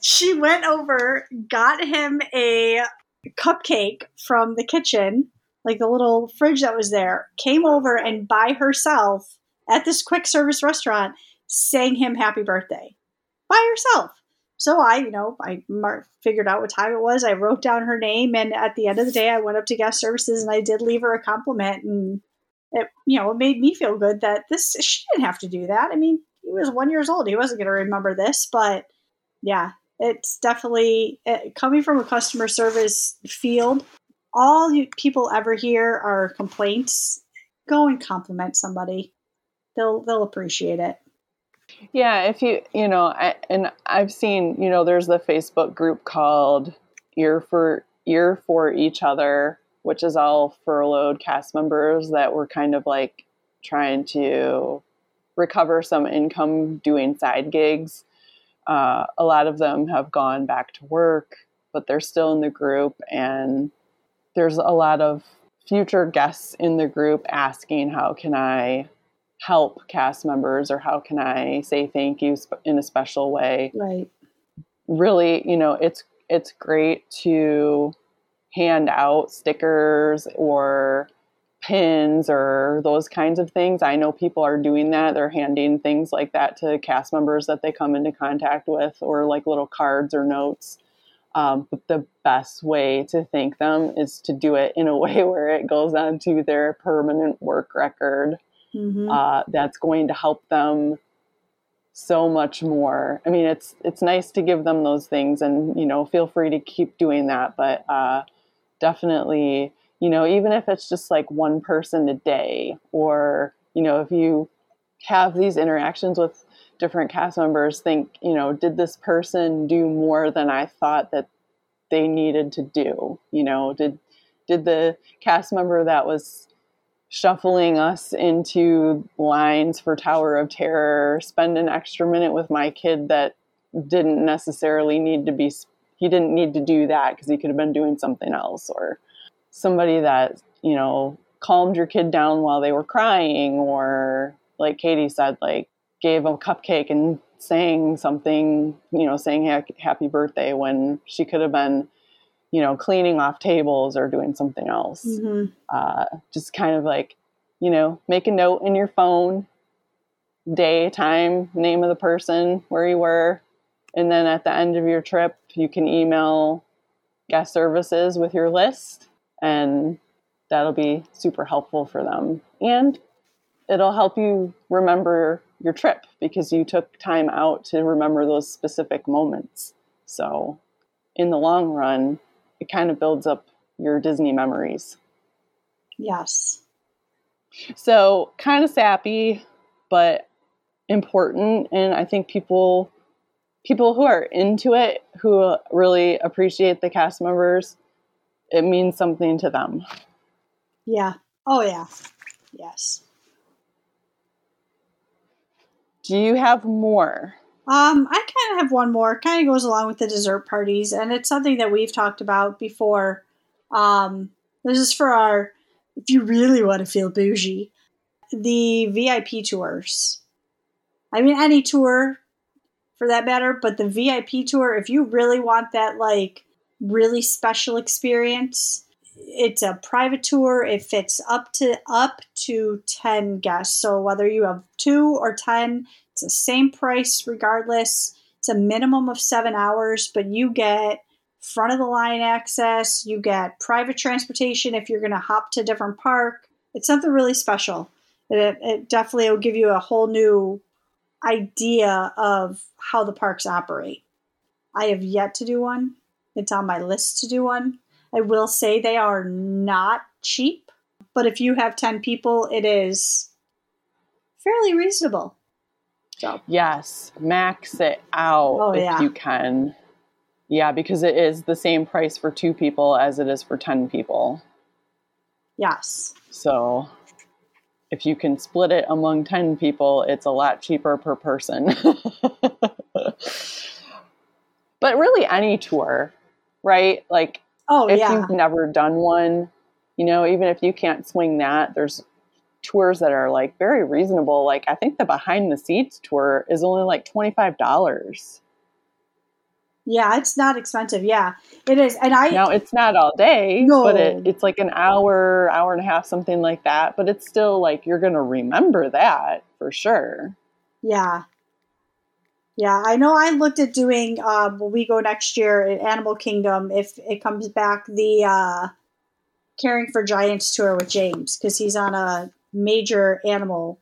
she went over, got him a cupcake from the kitchen, like the little fridge that was there, came over and by herself at this quick service restaurant sang him happy birthday by herself. So I, you know, I figured out what time it was. I wrote down her name, and at the end of the day, I went up to guest services and I did leave her a compliment, and it, you know, it made me feel good that this she didn't have to do that. I mean, he was one years old; he wasn't going to remember this, but yeah, it's definitely it, eh, coming from a customer service field. All you, people ever hear are complaints. Go and compliment somebody; they'll they'll appreciate it. Yeah, if you, you know, I, and I've seen, you know, there's the Facebook group called Ear for Ear for Each Other, which is all furloughed cast members that were kind of like trying to recover some income doing side gigs. Uh, a lot of them have gone back to work, but they're still in the group, and there's a lot of future guests in the group asking, "How can I help cast members or how can I say thank you in a special way. Right. Really, you know, it's it's great to hand out stickers or pins or those kinds of things. I know people are doing that. They're handing things like that to cast members that they come into contact with or like little cards or notes. Um, but the best way to thank them is to do it in a way where it goes onto their permanent work record mm-hmm. uh, that's going to help them so much more. I mean, it's it's nice to give them those things, and you know, feel free to keep doing that. But uh, definitely, you know, even if it's just like one person a day, or you know, if you have these interactions with different cast members, think, you know, did this person do more than I thought that they needed to do? You know, did did the cast member that was shuffling us into lines for Tower of Terror spend an extra minute with my kid that didn't necessarily need to be he didn't need to do that because he could have been doing something else or somebody that you know calmed your kid down while they were crying or like katie said like gave a cupcake and saying something you know saying happy birthday when she could have been you know cleaning off tables or doing something else mm-hmm. uh, just kind of like you know make a note in your phone day time name of the person where you were and then at the end of your trip, you can email guest services with your list, and that'll be super helpful for them. And it'll help you remember your trip because you took time out to remember those specific moments. So, in the long run, it kind of builds up your Disney memories. Yes. So, kind of sappy, but important. And I think people people who are into it, who really appreciate the cast members, it means something to them. Yeah. Oh, yeah. Yes. Do you have more? Um, I kind of have one more. Kind of goes along with the dessert parties, and it's something that we've talked about before. Um, this is for our, if you really want to feel bougie, the VIP tours. I mean, any tour for that matter. But the VIP tour, if you really want that like really special experience, it's a private tour. It fits up to up to ten guests. So whether you have two or ten, it's the same price regardless. It's a minimum of seven hours, but you get front of the line access. You get private transportation if you're going to hop to a different park. It's something really special. It, it definitely will give you a whole new idea of how the parks operate. I have yet to do one. It's on my list to do one. I will say they are not cheap, but if you have 10 people, it is fairly reasonable. So. Yes, max it out oh, if yeah. you can. Yeah, because it is the same price for two people as it is for 10 people. Yes. So if you can split it among 10 people, it's a lot cheaper per person. but really, any tour, right? Like, oh, if yeah. you've never done one, you know, even if you can't swing that, there's tours that are like very reasonable. Like, I think the Behind the Seeds tour is only like $25. Yeah, it's not expensive. Yeah, it is. And I now it's not all day, no. but it, it's like an hour, hour and a half, something like that. But it's still like you're going to remember that for sure. Yeah, yeah. I know. I looked at doing um, when we go next year at Animal Kingdom if it comes back the uh, Caring for Giants tour with James because he's on a major animal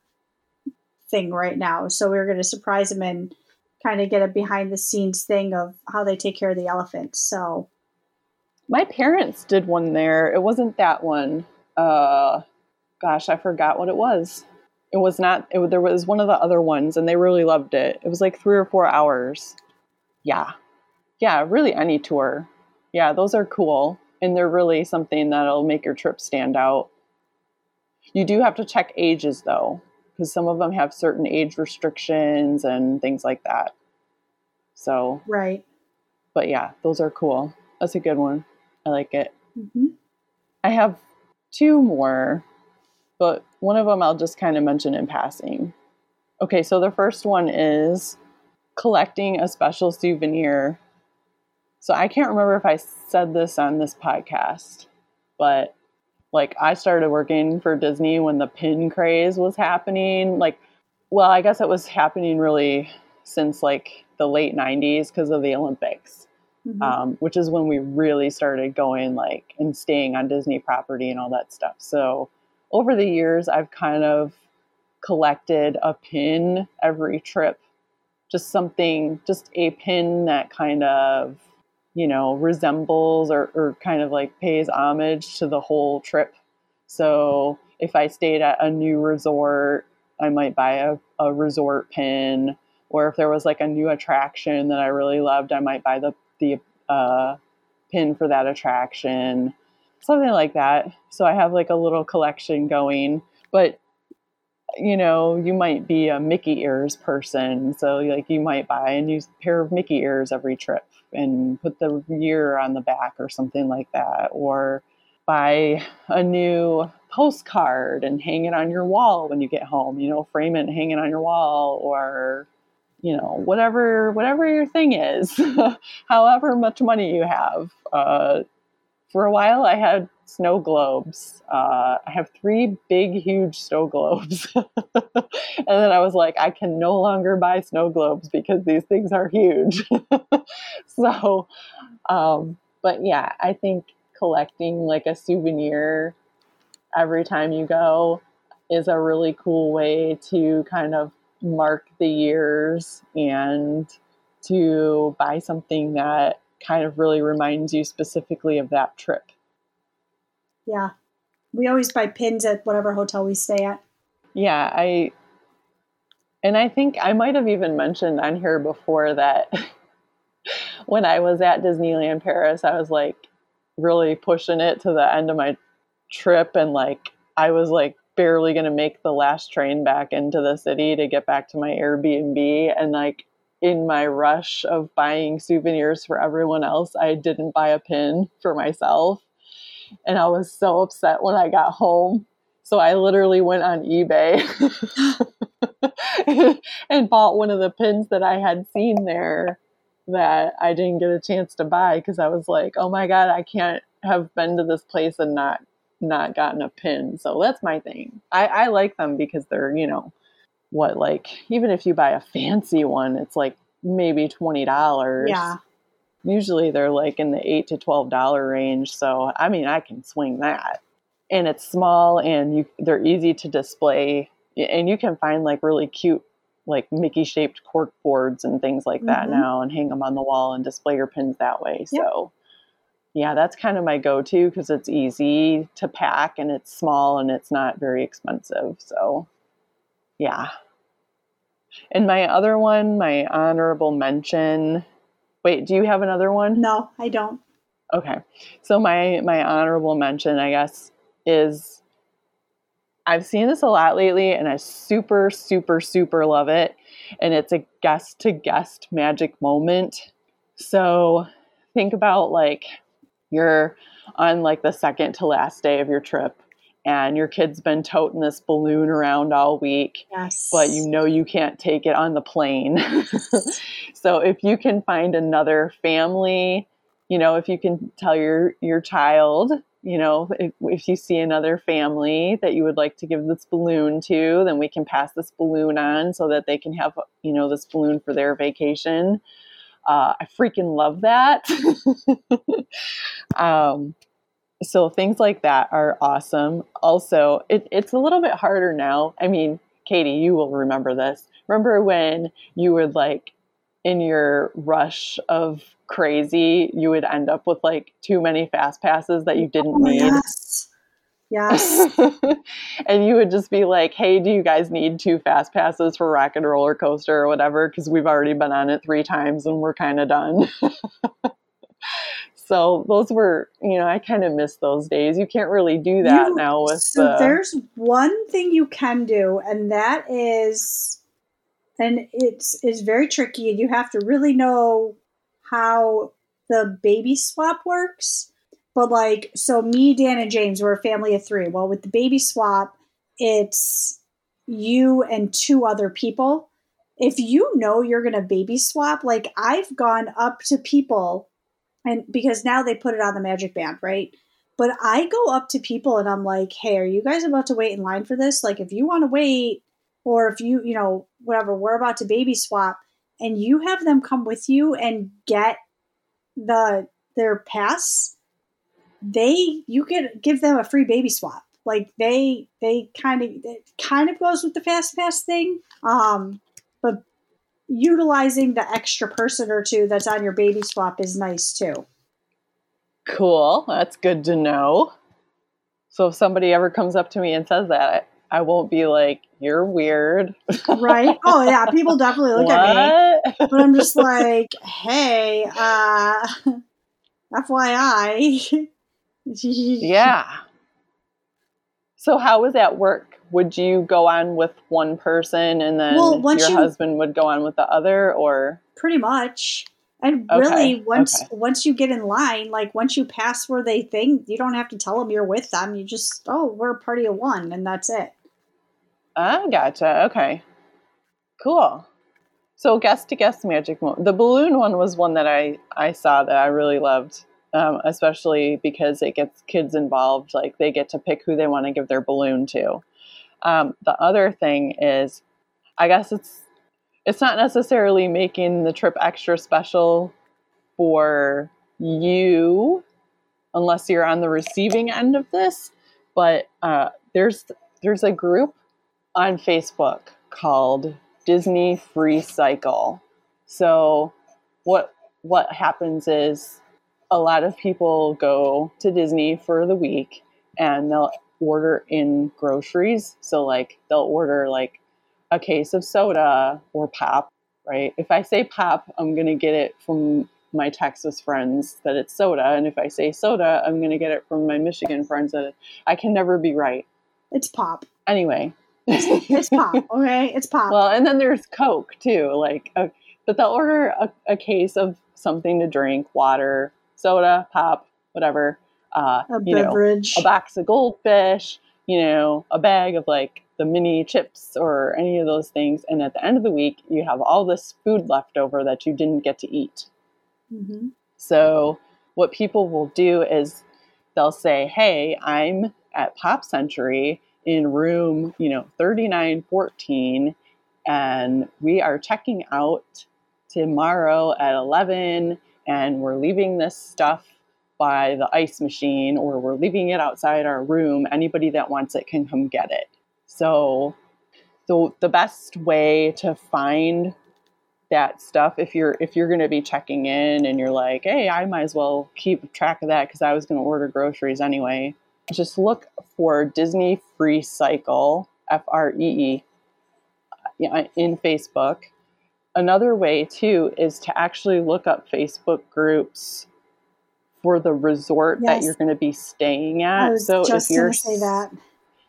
thing right now. So we are going to surprise him and kind of get a behind the scenes thing of how they take care of the elephants. So my parents did one there. It wasn't that one. Uh, gosh, I forgot what it was. It was not. It, there was one of the other ones, and they really loved it. It was like three or four hours. Yeah, yeah, really any tour. Yeah, those are cool, and they're really something that'll make your trip stand out. You do have to check ages though because some of them have certain age restrictions and things like that. So, right. But yeah, those are cool. That's a good one. I like it. Mm-hmm. I have two more, but one of them I'll just kind of mention in passing. Okay, so the first one is collecting a special souvenir. So I can't remember if I said this on this podcast, but like I started working for Disney when the pin craze was happening. Like, well, I guess it was happening really since like the late 90s because of the Olympics, mm-hmm. um, which is when we really started going like and staying on Disney property and all that stuff. So over the years, I've kind of collected a pin every trip, just something, just a pin that kind of you know, resembles or, or kind of like pays homage to the whole trip. So if I stayed at a new resort, I might buy a, a resort pin. Or if there was like a new attraction that I really loved, I might buy the, the uh, pin for that attraction. something like that. So I have like a little collection going, but you know, you might be a Mickey ears person. So like you might buy a new pair of Mickey ears every trip and put the year on the back or something like that or buy a new postcard and hang it on your wall when you get home, you know, frame it and hang it on your wall or you know, whatever whatever your thing is, however much money you have. Uh, for a while, I had snow globes. Uh, I have three big, huge snow globes, and then I was like, I can no longer buy snow globes because these things are huge. so, um, but yeah, I think collecting like a souvenir every time you go is a really cool way to kind of mark the years and to buy something that kind of really reminds you specifically of that trip. Yeah. We always buy pins at whatever hotel we stay at. Yeah, I and I think I might have even mentioned on here before that when I was at Disneyland Paris, I was like really pushing it to the end of my trip and like I was like barely going to make the last train back into the city to get back to my Airbnb. And like in my rush of buying souvenirs for everyone else, I didn't buy a pin for myself. And I was so upset when I got home. So I literally went on eBay and bought one of the pins that I had seen there that I didn't get a chance to buy because I was like, oh my God, I can't have been to this place and not not gotten a pin. So that's my thing. I, I like them because they're, you know, what like even if you buy a fancy one, it's like maybe twenty dollars. Yeah. Usually they're like in the eight to twelve dollar range. So I mean I can swing that. And it's small and you they're easy to display and you can find like really cute like Mickey shaped cork boards and things like that mm-hmm. now and hang them on the wall and display your pins that way. Yep. So yeah, that's kind of my go to because it's easy to pack and it's small and it's not very expensive. So, yeah. And my other one, my honorable mention. Wait, do you have another one? No, I don't. Okay. So my my honorable mention, I guess, is I've seen this a lot lately and I super super super love it and it's a guest to guest magic moment. So, think about like you're on like the second to last day of your trip and your kid's been toting this balloon around all week yes. but you know you can't take it on the plane so if you can find another family you know if you can tell your your child you know if, if you see another family that you would like to give this balloon to then we can pass this balloon on so that they can have you know this balloon for their vacation uh, I freaking love that. um, so things like that are awesome. Also, it, it's a little bit harder now. I mean, Katie, you will remember this. Remember when you would like in your rush of crazy, you would end up with like too many fast passes that you didn't oh, need. Yes. Yes. and you would just be like, hey, do you guys need two fast passes for Rock 'n' Roller Coaster or whatever? Because we've already been on it three times and we're kind of done. so those were, you know, I kind of miss those days. You can't really do that you, now with. So the... there's one thing you can do, and that is, and it's is very tricky, and you have to really know how the baby swap works but like, so me, Dan, and James were a family of three. Well, with the baby swap, it's you and two other people. If you know you're going to baby swap, like I've gone up to people and because now they put it on the magic band, right? But I go up to people and I'm like, hey, are you guys about to wait in line for this? Like, if you want to wait, or if you, you know, whatever, we're about to baby swap, and you have them come with you and get the their pass they you could give them a free baby swap. Like they they kind of it kind of goes with the fast pass thing. Um, utilizing the extra person or two that's on your baby swap is nice too. Cool. That's good to know. So if somebody ever comes up to me and says that, I, won't be like, "You're weird." right? Oh yeah, people definitely look what? at me. But I'm just like, "Hey, uh FYI, yeah. So how was that work? Would you go on with one person and then Well, your you- husband would go on with the other or Pretty much. And Okay, really, once okay. once you get in line, like once you pass where they think, you don't have to tell them you're with them. You just, oh, we're a party of one, and that's it. Ah, gotcha. Okay. Cool. So guest to guest magic moment. The balloon one was one that I I saw that I really loved, um, especially because it gets kids involved. Like they get to pick who they want to give their balloon to. Um, the other thing is, I guess it's it's not necessarily making the trip extra special for you, unless you're on the receiving end of this. But uh, there's there's a group on Facebook called Disney Free Cycle. So what what happens is a lot of people go to Disney for the week and they'll order in groceries. So like they'll order like a case of soda or pop, right? If I say pop, I'm going to get it from my Texas friends that it's soda, and if I say soda, I'm going to get it from my Michigan friends that I can never be right. It's pop. Anyway, It's pop. Okay, it's pop. well, and then there's Coke too. Like, uh, but they'll order a, a case of something to drink, water, soda, pop, whatever. Uh, a you know, beverage. a box of goldfish, you know, a bag of like the mini chips or any of those things. And at the end of the week, you have all this food left over that you didn't get to eat. hmm So, what people will do is they'll say, Hey, I'm at Pop Century in room, you know, 3914, and we are checking out tomorrow at 11, and we're leaving this stuff by the ice machine, or we're leaving it outside our room. Anybody that wants it can come get it. So, the, the best way to find that stuff if you're if you're going to be checking in and you're like hey i might as well keep track of that because i was going to order groceries anyway just look for disney free cycle f-r-e-e in facebook another way too is to actually look up facebook groups for the resort that you're going to be staying at so if you're say that.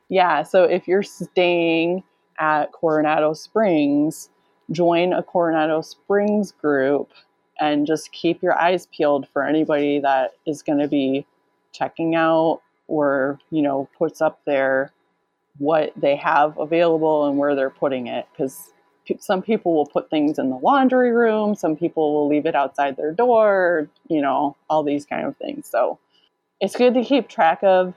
yeah, so if you're staying at Coronado Springs, join a Coronado Springs group and just keep your eyes peeled for anybody that is going to be checking out or, you know, puts up there what they have available and where they're putting it because some people will put things in the laundry room, some people will leave it outside their door, you know, all these kind of things. So it's good to keep track of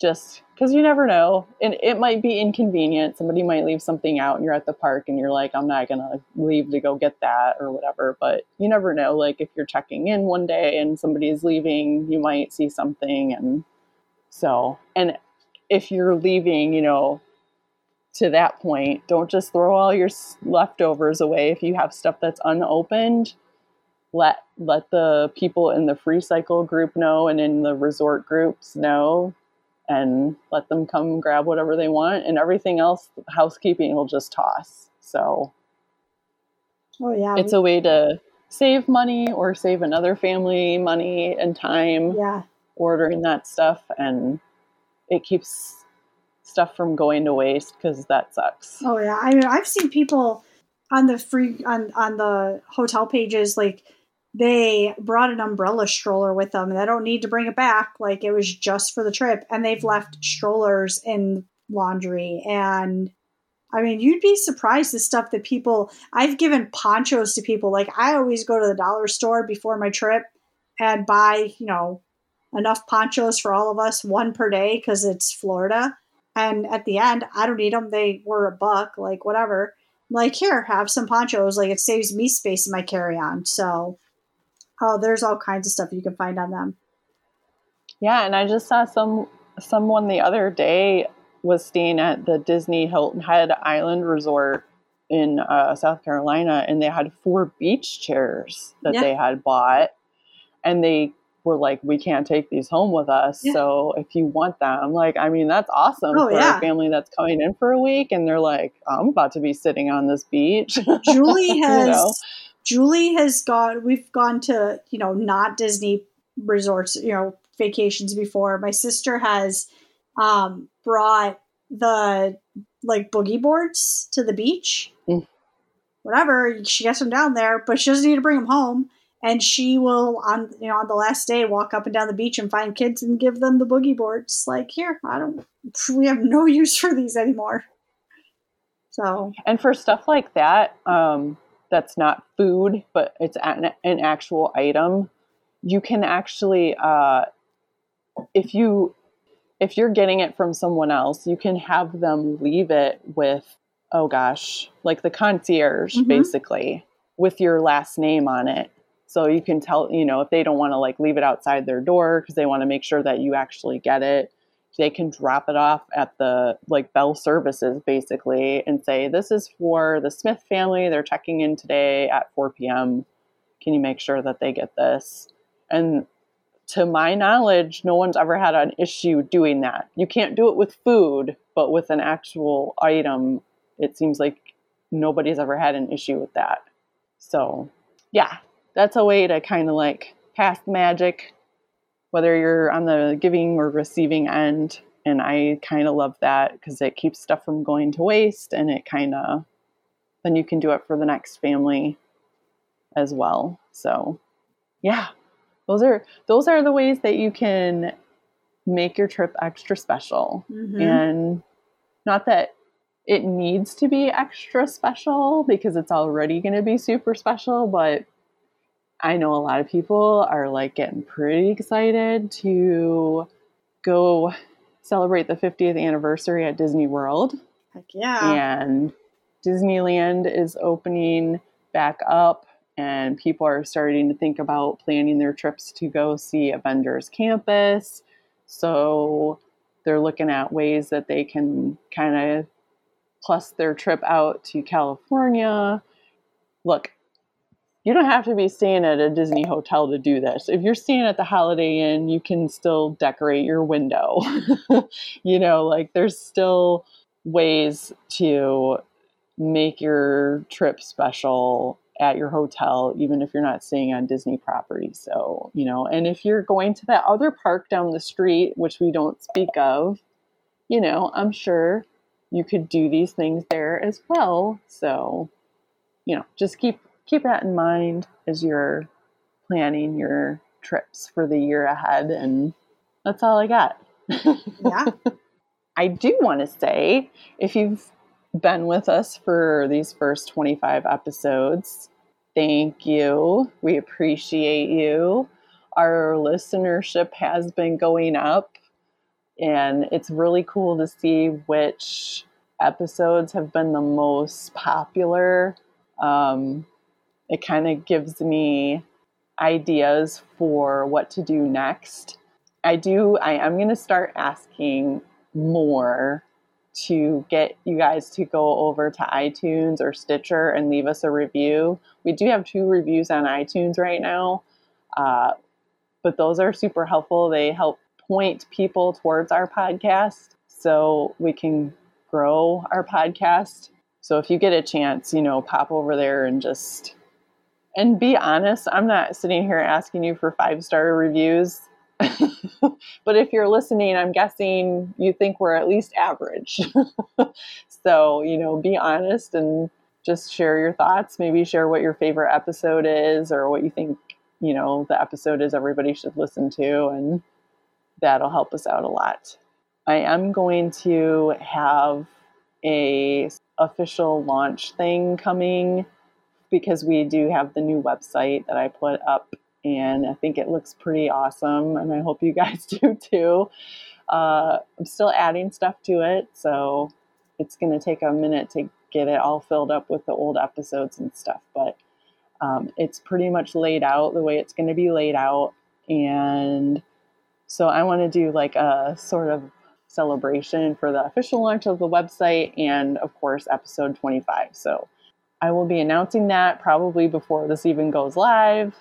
just because you never know. And it might be inconvenient. Somebody might leave something out and you're at the park and you're like i'm not gonna leave to go get that or whatever. But you never know. Like if you're checking in one day and somebody's leaving you might see something and so and if you're leaving you know to that point. Don't just throw all your leftovers away. If you have stuff that's unopened let let the people in the free cycle group know and in the resort groups know and let them come grab whatever they want. And everything else housekeeping will just toss. So Oh yeah, it's a way to save money or save another family money and time yeah. ordering that stuff. And it keeps stuff from going to waste because that sucks Oh yeah. I mean, I've seen people on the free on on the hotel pages like they brought an umbrella stroller with them and they don't need to bring it back like it was just for the trip and they've left strollers in laundry and I mean, you'd be surprised the stuff that people I've given ponchos to people. Like I always go to the dollar store before my trip and buy, you know, enough ponchos for all of us, one per day because it's Florida. And at the end, I don't need them. They were a buck, like whatever. I'm like here, have some ponchos. Like it saves me space in my carry-on. So, oh, there's all kinds of stuff you can find on them. Yeah, and I just saw some someone the other day was staying at the Disney Hilton Head Island Resort in uh, South Carolina, and they had four beach chairs that Yeah. they had bought, and they were like, "We can't take these home with us, Yeah. so if you want them, like, I mean, that's awesome Oh, for yeah. a family that's coming in for a week, and they're like, I'm about to be sitting on this beach." Julie You has know? Julie has gone we've gone to, you know, not Disney resorts, you know, vacations before. My sister has um, brought the like boogie boards to the beach. Mm. Whatever, she gets them down there, but she doesn't need to bring them home. And she will on you know on the last day walk up and down the beach and find kids and give them the boogie boards. Like here, I don't. We have no use for these anymore. So And for stuff like that, um, that's not food, but it's an, an actual item, you can actually, uh, if you if you're getting it from someone else, you can have them leave it with, oh gosh, like the concierge, Mhm. basically, with your last name on it. So you can tell, you know, if they don't want to like leave it outside their door because they want to make sure that you actually get it, they can drop it off at the like Bell Services basically and say, This is for the Smith family. They're checking in today at 4 p.m. Can you make sure that they get this? And to my knowledge, no one's ever had an issue doing that. You can't do it with food, but with an actual item, it seems like nobody's ever had an issue with that. So, yeah, that's a way to kind of like pass the magic, whether you're on the giving or receiving end. And I kind of love that because it keeps stuff from going to waste and it kind of, then you can do it for the next family as well. So, yeah, those are those are the ways that you can make your trip extra special mhm. and not that it needs to be extra special because it's already going to be super special but i know a lot of people are like getting pretty excited to go celebrate the 50th anniversary at disney world heck yeah. and Disneyland is opening back up, and people are starting to think about planning their trips to go see Avengers Campus. So they're looking at ways that they can kind of plus their trip out to California. Look, you don't have to be staying at a Disney hotel to do this. If you're staying at the Holiday Inn, you can still decorate your window. you know, like there's still ways to make your trip special at your hotel, even if you're not staying on Disney property. So, you know, and if you're going to that other park down the street, which we don't speak of, you know, I'm sure you could do these things there as well. So, you know, just keep keep that in mind as you're planning your trips for the year ahead and that's all I got. Yeah. I do want to say if you've been with us for these first 25 episodes, thank you. We appreciate you. Our listenership has been going up, and it's really cool to see which episodes have been the most popular. Um, it kind of gives me ideas for what to do next. I do, I am going to start asking more to get you guys to go over to iTunes or Stitcher and leave us a review. We do have two reviews on iTunes right now, uh, but those are super helpful. They help point people towards our podcast so we can grow our podcast. So if you get a chance, you know, pop over there and just and be honest. I'm not sitting here asking you for five star reviews. but if you're listening, I'm guessing you think we're at least average. so, you know, be honest and just share your thoughts. Maybe share what your favorite episode is or what you think, you know, the episode is everybody should listen to. And that'll help us out a lot. I am going to have a official launch thing coming because we do have the new website that I put up and I think it looks pretty awesome, and I hope you guys do too. Uh, I'm still adding stuff to it, so it's going to take a minute to get it all filled up with the old episodes and stuff, but um, it's pretty much laid out the way it's going to be laid out. And so I want to do like a sort of celebration for the official launch of the website and, of course, episode 25. So I will be announcing that probably before this even goes live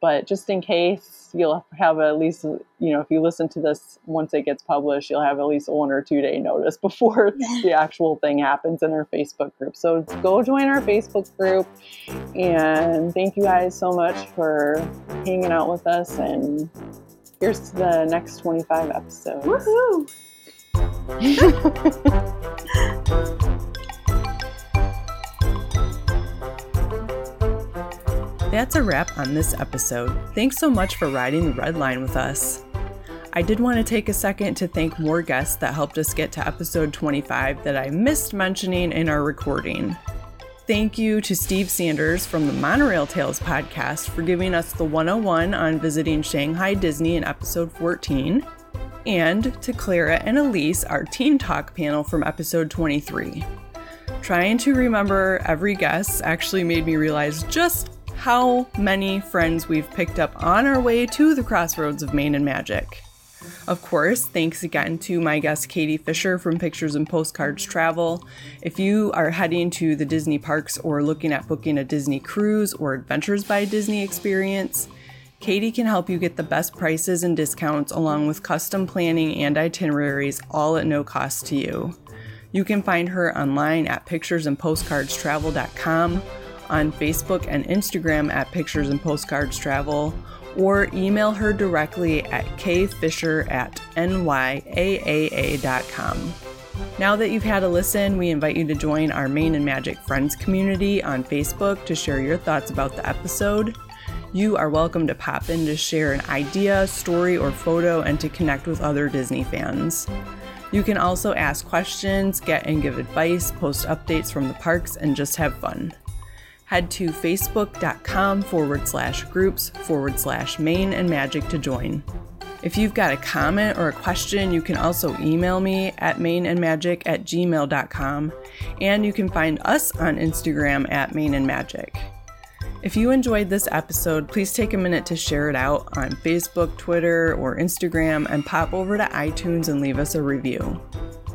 but just in case you'll have at least you know if you listen to this once it gets published you'll have at least one or two day notice before the actual thing happens in our facebook group so go join our facebook group and thank you guys so much for hanging out with us and Here's to the next 25 episodes. Woohoo! That's a wrap on this episode. Thanks so much for riding the red line with us. I did want to take a second to thank more guests that helped us get to episode 25 that I missed mentioning in our recording. Thank you to Steve Sanders from the Monorail Tales podcast for giving us the 101 on visiting Shanghai Disney in episode 14, and to Clara and Elise, our Teen Talk panel from episode 23. Trying to remember every guest actually made me realize just how many friends we've picked up on our way to the crossroads of Main and Magic. Of course, thanks again to my guest Katie Fisher from Pictures and Postcards Travel. If you are heading to the Disney parks or looking at booking a Disney cruise or Adventures by Disney experience, Katie can help you get the best prices and discounts along with custom planning and itineraries all at no cost to you. You can find her online at picturesandpostcardstravel.com, on Facebook and Instagram at Pictures and Postcards Travel, or email her directly at kfisher at nyaaa.com. Now that you've had a listen, we invite you to join our Main and Magic Friends community on Facebook to share your thoughts about the episode. You are welcome to pop in to share an idea, story, or photo and to connect with other Disney fans. You can also ask questions, get and give advice, post updates from the parks, and just have fun head to facebook.com forward slash groups forward slash main and magic to join. If you've got a comment or a question, you can also email me at mainandmagic at gmail.com, and you can find us on Instagram at main and magic. If you enjoyed this episode, please take a minute to share it out on Facebook, Twitter, or Instagram, and pop over to iTunes and leave us a review.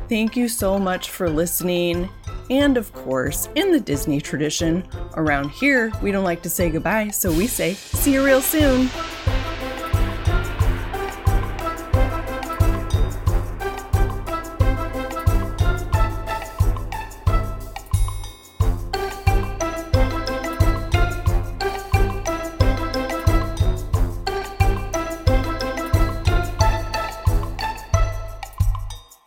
Thank you so much for listening. And of course, in the Disney tradition, around here we don't like to say goodbye, so we say, see you real soon.